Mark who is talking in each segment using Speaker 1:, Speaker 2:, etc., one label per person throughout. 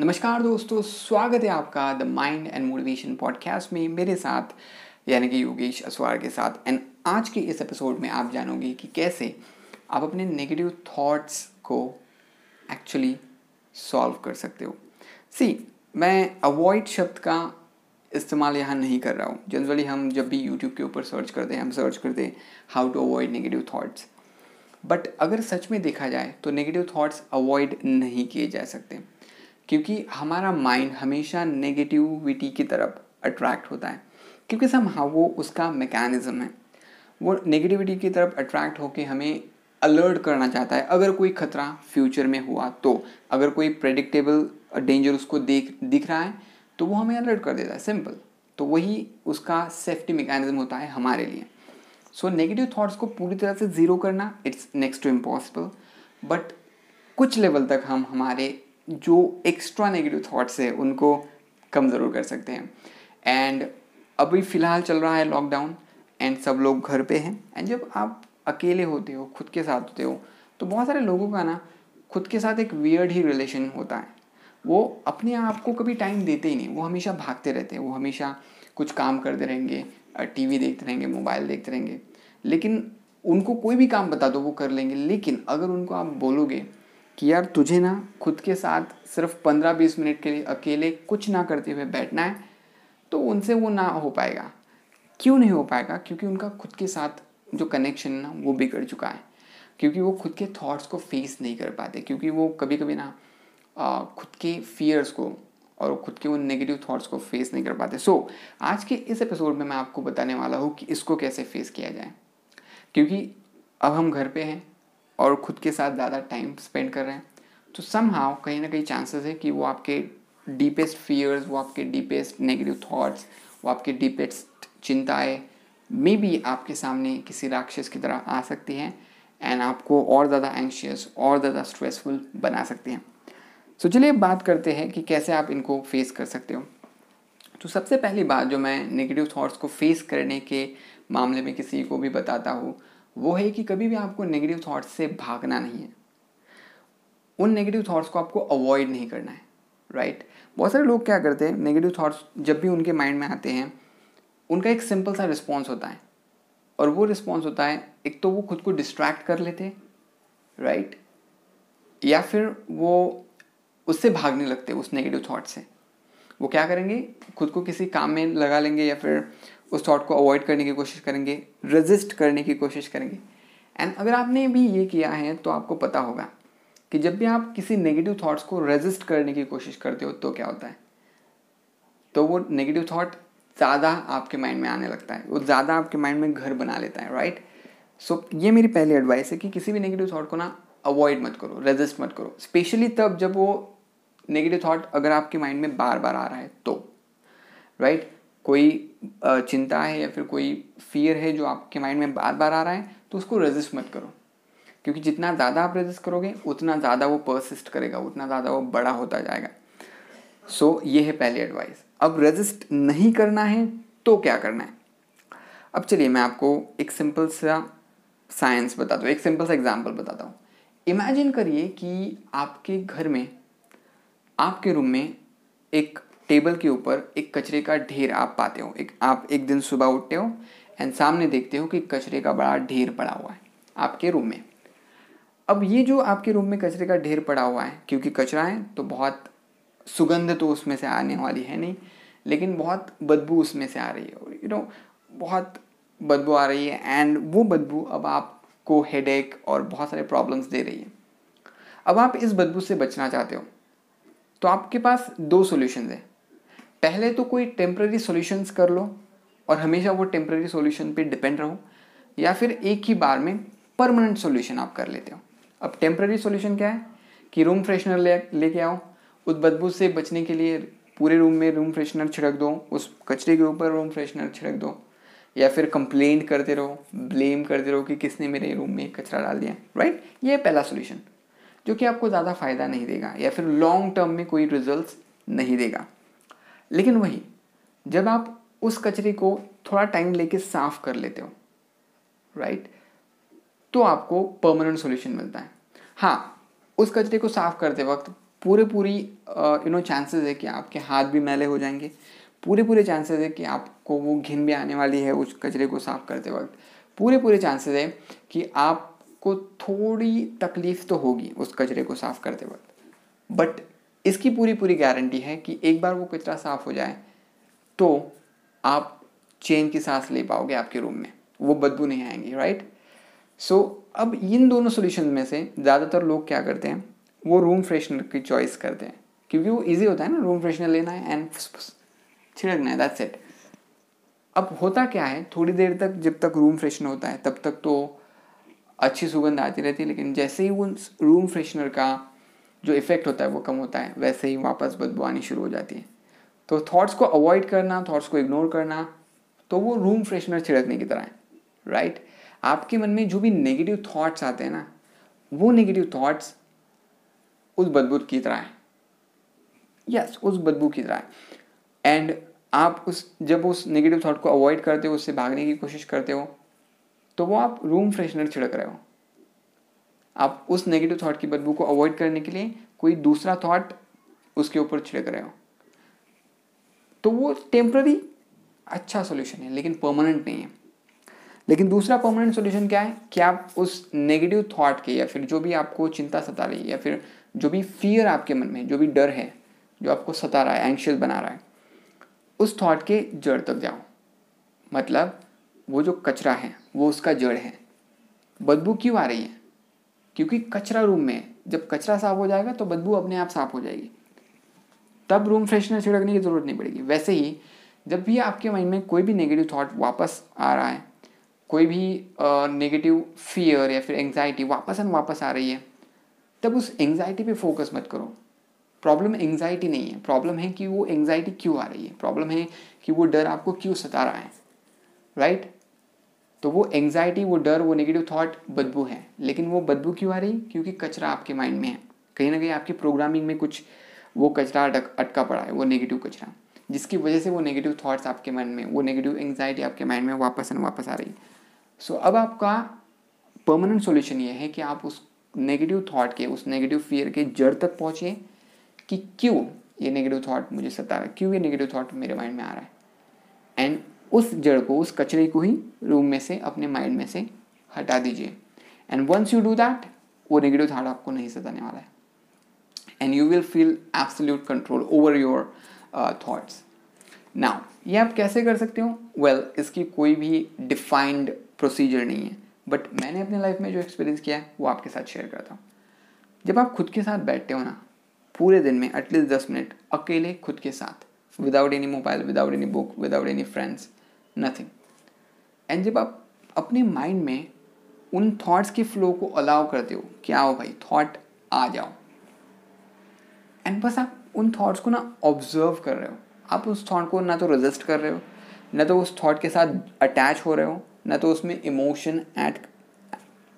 Speaker 1: नमस्कार दोस्तों, स्वागत है आपका the mind and motivation podcast में। मेरे साथ, यानी कि योगेश असवार के साथ। एंड आज के इस एपिसोड में आप जानोगे कि कैसे आप अपने नेगेटिव थॉट्स को एक्चुअली सॉल्व कर सकते हो। सी मैं अवॉइड शब्द का इस्तेमाल यहाँ नहीं कर रहा हूँ। जनरली हम जब भी यूट्यूब के ऊपर सर्च करते हैं, हम सर्च करते हैं how to avoid negative thoughts but अगर सच में देखा जाए तो नेगेटिव थाट्स अवॉइड नहीं किए जा सकते। क्योंकि हमारा माइंड हमेशा नेगेटिविटी की तरफ़ अट्रैक्ट होता है। क्योंकि सम हाँ वो उसका मैकेनिज़्म है। वो नेगेटिविटी की तरफ़ अट्रैक्ट होकर हमें अलर्ट करना चाहता है, अगर कोई खतरा फ्यूचर में हुआ तो। अगर कोई प्रेडिक्टेबल डेंजर उसको देख, दिख रहा है तो वो हमें अलर्ट कर देता है सिंपल तो वही उसका सेफ्टी मैकेनिज्म होता है हमारे लिए। सो नेगेटिव थाट्स को पूरी तरह से ज़ीरो करना it's next to impossible but कुछ लेवल तक हम हमारे जो एक्स्ट्रा नेगेटिव थाट्स है, उनको कम ज़रूर कर सकते हैं। एंड अभी फ़िलहाल चल रहा है लॉकडाउन एंड सब लोग घर पे हैं। एंड जब आप अकेले होते हो, खुद के साथ होते हो तो बहुत सारे लोगों का ना, खुद के साथ एक वियर्ड ही रिलेशन होता है। वो अपने आप को कभी टाइम देते ही नहीं। वो हमेशा भागते रहते हैं। वो हमेशा कुछ काम करते रहेंगे टीवी देखते रहेंगे मोबाइल देखते रहेंगे। लेकिन उनको कोई भी काम बता दो, वो कर लेंगे। लेकिन अगर उनको आप बोलोगे कि यार तुझे ना खुद के साथ सिर्फ़ पंद्रह बीस मिनट के लिए अकेले कुछ ना करते हुए बैठना है तो उनसे वो ना हो पाएगा। क्यों नहीं हो पाएगा? क्योंकि उनका खुद के साथ जो कनेक्शन है ना वो बिगड़ चुका है। क्योंकि वो खुद के थॉट्स को फेस नहीं कर पाते। क्योंकि वो कभी कभी ना खुद के फियर्स को और खुद के उन नेगेटिव थॉट्स को फेस नहीं कर पाते। सो so, आज के इस एपिसोड में मैं आपको बताने वाला हूँ कि इसको कैसे फेस किया जाए। क्योंकि अब हम घर पे हैं और खुद के साथ ज़्यादा टाइम स्पेंड कर रहे हैं। तो सम हाउ कहीं ना कहीं चांसेस है कि वो आपके डीपेस्ट फियर्स वो आपके डीपेस्ट नेगेटिव थॉट्स वो आपके डीपेस्ट चिंताएँ मे बी आपके सामने किसी राक्षस की तरह आ सकती हैं एंड आपको और ज़्यादा एंशियस और ज़्यादा स्ट्रेसफुल बना सकती हैं। सो so, चलिए बात करते हैं कि कैसे आप इनको फेस कर सकते हो। तो सबसे पहली बात जो मैं नेगेटिव थॉट्स को फेस करने के मामले में किसी को भी बताता हूँ वो है कि कभी भी आपको नेगेटिव थॉट्स से भागना नहीं है। उन नेगेटिव थॉट्स को आपको अवॉइड नहीं करना है राइट right? बहुत सारे लोग क्या करते हैं नेगेटिव थॉट्स जब भी उनके माइंड में आते हैं, उनका एक सिंपल सा रिस्पॉन्स होता है। और वो रिस्पॉन्स होता है, एक तो वो खुद को डिस्ट्रैक्ट कर लेते राइट या फिर वो उससे भागने लगते उस नेगेटिव थॉट से। वो क्या करेंगे? खुद को किसी काम में लगा लेंगे या फिर उस थॉट को अवॉइड करने की कोशिश करेंगे रजिस्ट करने की कोशिश करेंगे। एंड अगर आपने भी ये किया है तो आपको पता होगा कि जब भी आप किसी नेगेटिव थॉट्स को रजिस्ट करने की कोशिश करते हो तो क्या होता है? तो वो नेगेटिव थॉट ज़्यादा आपके माइंड में आने लगता है। वो ज़्यादा आपके माइंड में घर बना लेता है राइट सो so, ये मेरी पहली एडवाइस है कि किसी भी नेगेटिव थॉट को ना अवॉइड मत करो रेजिस्ट मत करो। स्पेशली तब जब वो नेगेटिव थॉट अगर आपके माइंड में बार बार आ रहा है तो राइट right? कोई चिंता है या फिर कोई फियर है जो आपके माइंड में बार बार आ रहा है तो उसको रेजिस्ट मत करो। क्योंकि जितना ज़्यादा आप रेजिस्ट करोगे उतना ज़्यादा वो परसिस्ट करेगा उतना ज़्यादा वो बड़ा होता जाएगा। सो so, ये है पहली एडवाइस अब रेजिस्ट नहीं करना है तो क्या करना है? अब चलिए मैं आपको एक सिंपल सा साइंस बताता हूँ एक सिंपल सा एग्ज़ाम्पल बताता हूँ। इमेजिन करिए कि आपके घर में आपके रूम में एक टेबल के ऊपर एक कचरे का ढेर आप पाते हो। एक, आप एक दिन सुबह उठते हो एंड सामने देखते हो कि कचरे का बड़ा ढेर पड़ा हुआ है आपके रूम में। अब ये जो आपके रूम में कचरे का ढेर पड़ा हुआ है, क्योंकि कचरा है तो बहुत सुगंध तो उसमें से आने वाली है नहीं, लेकिन बहुत बदबू उसमें से आ रही है। यू नो बहुत बदबू आ रही है एंड वो बदबू अब आपको हेडेक और बहुत सारे प्रॉब्लम्स दे रही है। अब आप इस बदबू से बचना चाहते हो। तो आपके पास दो सोल्यूशन है। पहले तो कोई टेम्प्रेरी सॉल्यूशंस कर लो और हमेशा वो टेम्प्रेरी सोल्यूशन पे डिपेंड रहो, या फिर एक ही बार में परमानेंट सोल्यूशन आप कर लेते हो। अब टेम्प्रेरी सोल्यूशन क्या है? कि रूम फ्रेशनर ले, लेके आओ, उस बदबू से बचने के लिए पूरे रूम में रूम फ्रेशनर छिड़क दो, उस कचरे के ऊपर रूम फ्रेशनर छिड़क दो, या फिर कंप्लेंट करते रहो ब्लेम करते रहो कि किसने मेरे रूम में कचरा डाल दिया राइट ये पहला सोल्यूशन जो कि आपको ज़्यादा फ़ायदा नहीं देगा या फिर लॉन्ग टर्म में कोई रिज़ल्ट नहीं देगा। लेकिन वही, जब आप उस कचरे को थोड़ा टाइम लेके साफ़ कर लेते हो राइट तो आपको परमानेंट सॉल्यूशन मिलता है। हाँ उस कचरे को साफ़ करते वक्त पूरे पूरी यू नो चांसेस है कि आपके हाथ भी मैले हो जाएँगे। पूरे पूरे चांसेस है कि आपको वो घिन भी आने वाली है उस कचरे को साफ़ करते वक्त। पूरे पूरे चांसेस है कि आपको थोड़ी तकलीफ़ तो होगी उस कचरे को साफ़ करते वक्त। बट इसकी पूरी पूरी गारंटी है कि एक बार वो कचरा साफ़ हो जाए तो आप चेन की सांस ले पाओगे आपके रूम में। वो बदबू नहीं आएँगी राइट सो so, अब इन दोनों सोल्यूशन में से ज़्यादातर लोग क्या करते हैं? वो रूम फ्रेशनर की चॉइस करते हैं। क्योंकि वो इजी होता है ना रूम फ्रेशनर लेना है एंड छिड़कना है दैट्स इट अब होता क्या है? थोड़ी देर तक जब तक रूम फ्रेशनर होता है तब तक तो अच्छी सुगंध आती रहती है, लेकिन जैसे ही उन रूम फ्रेशनर का जो इफ़ेक्ट होता है वो कम होता है, वैसे ही वापस बदबू आनी शुरू हो जाती है। तो थॉट्स को अवॉइड करना थॉट्स को इग्नोर करना तो वो रूम फ्रेशनर छिड़कने की तरह है राइट आपके मन में जो भी नेगेटिव थॉट्स आते हैं ना, वो नेगेटिव थॉट्स उस बदबू की तरह है। यस उस बदबू की तरह है। एंड आप उस, जब उस नेगेटिव थॉट को अवॉइड करते हो, उससे भागने की कोशिश करते हो तो वो आप रूम फ्रेशनर छिड़क रहे हो। आप उस नेगेटिव थॉट की बदबू को अवॉइड करने के लिए कोई दूसरा थॉट उसके ऊपर छिड़क रहे हो। तो वो टेम्प्ररी अच्छा सोल्यूशन है, लेकिन परमानेंट नहीं है। लेकिन दूसरा परमानेंट सोल्यूशन क्या है? कि आप उस नेगेटिव थॉट के या फिर जो भी आपको चिंता सता रही है या फिर जो भी फियर आपके मन में जो भी डर है, जो आपको सता रहा है एंशियस बना रहा है, उस थॉट के जड़ तक जाओ। मतलब वो जो कचरा है, वो उसका जड़ है। बदबू क्यों आ रही है? क्योंकि कचरा रूम में जब कचरा साफ़ हो जाएगा तो बदबू अपने आप साफ़ हो जाएगी। तब रूम फ्रेशनर छिड़कने की ज़रूरत नहीं पड़ेगी। वैसे ही, जब भी आपके माइंड में कोई भी नेगेटिव थॉट वापस आ रहा है, कोई भी नेगेटिव फियर या फिर एंग्जाइटी वापस एंड वापस आ रही है, तब उस एंग्जाइटी पे फोकस मत करो। प्रॉब्लम एंग्जाइटी नहीं है। प्रॉब्लम है कि वो एंग्जाइटी क्यों आ रही है? प्रॉब्लम है कि वो डर आपको क्यों सता रहा है? राइट तो वो एंग्जाइटी वो डर वो नेगेटिव थॉट बदबू है। लेकिन वो बदबू क्यों आ रही? क्योंकि कचरा आपके माइंड में है। कहीं ना कहीं आपकी प्रोग्रामिंग में कुछ वो कचरा अटक अटका पड़ा है वो नेगेटिव कचरा। जिसकी वजह से वो नेगेटिव थॉट्स आपके माइंड में वो नेगेटिव एंग्जाइटी आपके माइंड में वापस एंड वापस आ रही। सो so, अब आपका परमानेंट सोल्यूशन ये है कि आप उस नेगेटिव थॉट के उस नेगेटिव फियर के जड़ तक पहुँचे कि क्यों ये नेगेटिव थॉट मुझे सता रहा है क्यों ये नेगेटिव थॉट मेरे माइंड में आ रहा है। एंड उस जड़ को उस कचरे को ही रूम में से अपने माइंड में से हटा दीजिए। And once you do that वो नेगेटिव थॉट आपको नहीं सताने वाला है। And you will feel absolute control over your thoughts now ये आप कैसे कर सकते हो? वेल well, इसकी कोई भी डिफाइंड प्रोसीजर नहीं है। बट मैंने अपने लाइफ में जो एक्सपीरियंस किया है वो आपके साथ शेयर करता हूँ। जब आप खुद के साथ बैठते हो ना पूरे दिन में एटलीस्ट दस मिनट अकेले खुद के साथ without any mobile without any book without any friends nothing and जब आप अपने माइंड में उन थॉट्स के फ्लो को अलाउ करते हो कि आओ भाई थॉट आ जाओ। एंड बस आप उन थॉट्स को ना ऑब्ज़र्व कर रहे हो। आप उस थॉट को ना तो रजिस्ट कर रहे हो, ना तो उस थॉट के साथ अटैच हो रहे हो, ना तो उसमें इमोशन ऐड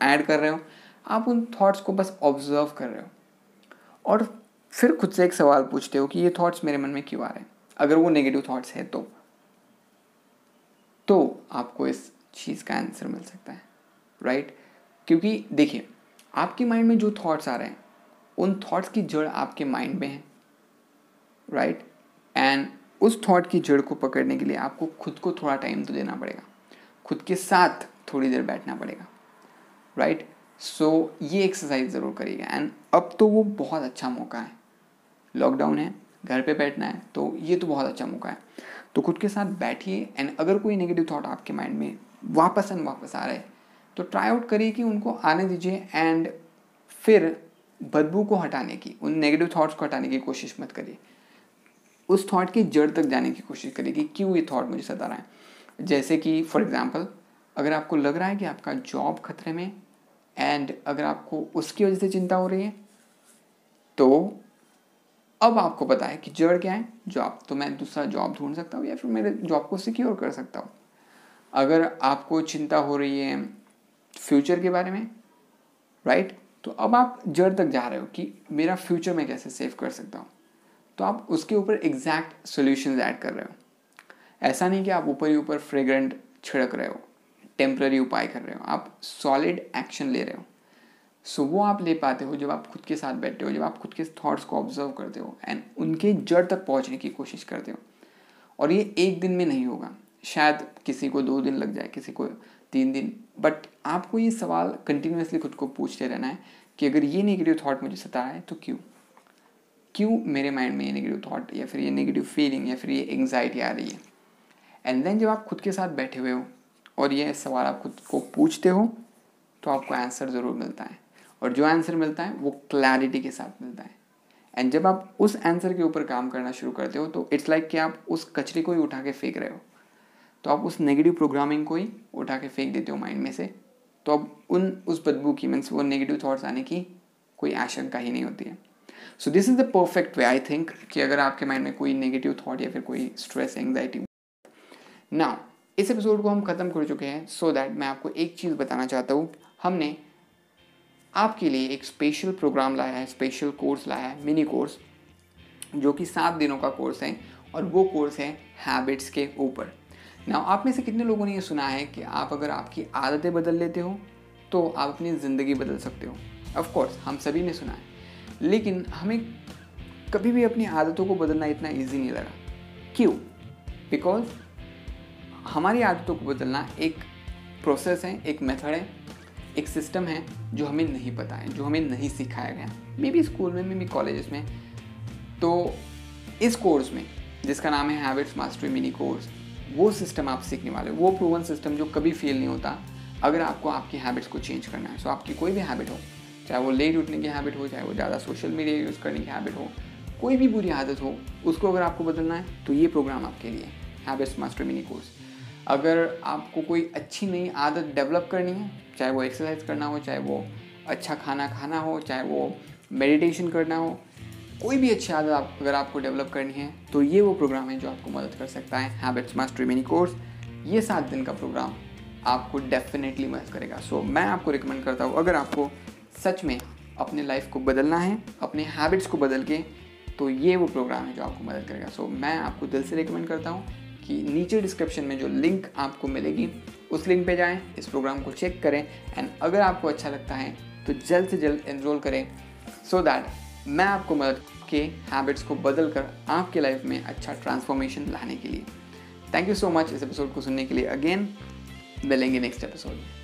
Speaker 1: ऐड कर रहे हो। आप उन थॉट्स को बस ऑब्ज़र्व कर रहे हो। और फिर खुद से एक सवाल पूछते हो कि ये थॉट्स मेरे मन में क्यों आ रहे हैं? अगर वो नेगेटिव थॉट्स है तो। तो आपको इस चीज़ का आंसर मिल सकता है राइट right? क्योंकि देखिए आपके माइंड में जो थॉट्स आ रहे हैं उन थॉट्स की जड़ आपके माइंड में है राइट right? एंड उस थॉट की जड़ को पकड़ने के लिए आपको खुद को थोड़ा टाइम तो देना पड़ेगा खुद के साथ थोड़ी देर बैठना पड़ेगा राइट right? सो so, ये एक्सरसाइज ज़रूर करिएगा एंड अब तो वो बहुत अच्छा मौका है लॉकडाउन है घर पे बैठना है तो ये तो बहुत अच्छा मौका है तो खुद के साथ बैठिए एंड अगर कोई नेगेटिव थॉट आपके माइंड में वापस एंड वापस आ रहे हैं तो ट्राई आउट करिए कि उनको आने दीजिए एंड फिर बदबू को हटाने की, उन नेगेटिव थॉट्स को हटाने की कोशिश मत करिए। उस थॉट की जड़ तक जाने की कोशिश करिए कि क्यों ये थॉट मुझे सता रहा है। जैसे कि फॉर एग्ज़ाम्पल अगर आपको लग रहा है कि आपका जॉब खतरे में एंड अगर आपको उसकी वजह से चिंता हो रही है तो अब आपको पता है कि जड़ क्या है जॉब तो मैं दूसरा जॉब ढूंढ सकता हूँ या फिर मेरे जॉब को सिक्योर कर सकता हूँ। अगर आपको चिंता हो रही है फ्यूचर के बारे में राइट तो अब आप जड़ तक जा रहे हो कि मेरा फ्यूचर मैं कैसे सेव कर सकता हूँ। तो आप उसके ऊपर एग्जैक्ट सोल्यूशन ऐड कर रहे हो। ऐसा नहीं कि आप ऊपर ही ऊपर फ्रेग्रेंट छिड़क रहे हो टेम्प्ररी उपाय कर रहे हो, आप सॉलिड एक्शन ले रहे हो। सो so, वो आप ले पाते हो जब आप खुद के साथ बैठते हो जब आप खुद के थॉट्स को ऑब्ज़र्व करते हो एंड उनके जड़ तक पहुँचने की कोशिश करते हो। और ये एक दिन में नहीं होगा। शायद किसी को दो दिन लग जाए किसी को तीन दिन। बट आपको ये सवाल कंटिन्यूसली खुद को पूछते रहना है कि अगर ये नेगेटिव थॉट मुझे सता है तो क्यों? क्यों मेरे माइंड में ये नेगेटिव थॉट या फिर ये नेगेटिव फीलिंग या फिर ये एंगजाइटी आ रही है? एंड देन जब आप खुद के साथ बैठे हुए हो और ये सवाल आप खुद को पूछते हो तो आपको आंसर ज़रूर मिलता है। और जो आंसर मिलता है, वो क्लैरिटी के साथ मिलता है। एंड जब आप उस आंसर के ऊपर काम करना शुरू करते हो तो इट्स लाइक like कि आप उस कचरे को ही उठा के फेंक रहे हो। तो आप उस नेगेटिव प्रोग्रामिंग को ही उठा के फेंक देते हो माइंड में से। तो अब उन, उस बदबू की मीन्स वो नेगेटिव थाट्स आने की कोई आशंका ही नहीं होती है। So this is the perfect way I think कि अगर आपके माइंड में कोई नेगेटिव थाट या फिर कोई स्ट्रेस एंगजाइटी ना इस एपिसोड को हम ख़त्म कर चुके हैं सो so दैट मैं आपको एक चीज़ बताना चाहता हूँ। हमने आपके लिए एक स्पेशल प्रोग्राम लाया है स्पेशल कोर्स लाया है मिनी कोर्स जो कि सात दिनों का कोर्स है और वो कोर्स है हैबिट्स के ऊपर। ना आप में से कितने लोगों ने ये सुना है कि आप अगर आपकी आदतें बदल लेते हो तो आप अपनी ज़िंदगी बदल सकते हो। ऑफ़ कोर्स हम सभी ने सुना है। लेकिन हमें कभी भी अपनी आदतों को बदलना इतना ईजी नहीं लगा। क्यों? बिकॉज़ हमारी आदतों को बदलना एक प्रोसेस है, एक मेथड है। एक सिस्टम है जो हमें नहीं पता है, जो हमें नहीं सिखाया गया। मे बी स्कूल में मे बी कॉलेज में। तो इस कोर्स में, जिसका नाम है हैबिट्स मास्टरी मिनी कोर्स वो सिस्टम आप सीखने वाले हो। वो प्रूवन सिस्टम जो कभी फेल नहीं होता, अगर आपको आपकी हैबिट्स को चेंज करना है। सो आपकी कोई भी हैबिट हो, चाहे वो लेट उठने की हैबिट हो, चाहे वो ज़्यादा सोशल मीडिया यूज़ करने की हैबिट हो, कोई भी बुरी आदत हो, उसको अगर आपको बदलना है तो ये प्रोग्राम आपके लिए हैबिट्स मास्टर मिनी कोर्स अगर आपको कोई अच्छी नई आदत डेवलप करनी है चाहे वो एक्सरसाइज करना हो चाहे वो अच्छा खाना खाना हो चाहे वो मेडिटेशन करना हो कोई भी अच्छी आदत आप अगर आपको डेवलप करनी है तो ये वो प्रोग्राम है जो आपको मदद कर सकता है। हैबिट्स मास्टरी मिनी कोर्स ये सात दिन का प्रोग्राम आपको डेफिनेटली मदद करेगा। सो मैं आपको रिकमेंड करता हूँ अगर आपको सच में अपने लाइफ को बदलना है अपने हैबिट्स को बदल के तो ये वो प्रोग्राम है जो आपको मदद करेगा। सो so, मैं आपको दिल से रिकमेंड करता हूँ कि नीचे डिस्क्रिप्शन में जो लिंक आपको मिलेगी, उस लिंक पे जाएँ, इस प्रोग्राम को चेक करें एंड अगर आपको अच्छा लगता है तो जल्द से जल्द एनरोल करें सो so दैट मैं आपको मदद के हैबिट्स को बदल कर आपके लाइफ में अच्छा ट्रांसफॉर्मेशन लाने के लिए। थैंक यू सो मच इस एपिसोड को सुनने के लिए। अगेन मिलेंगे नेक्स्ट एपिसोड में।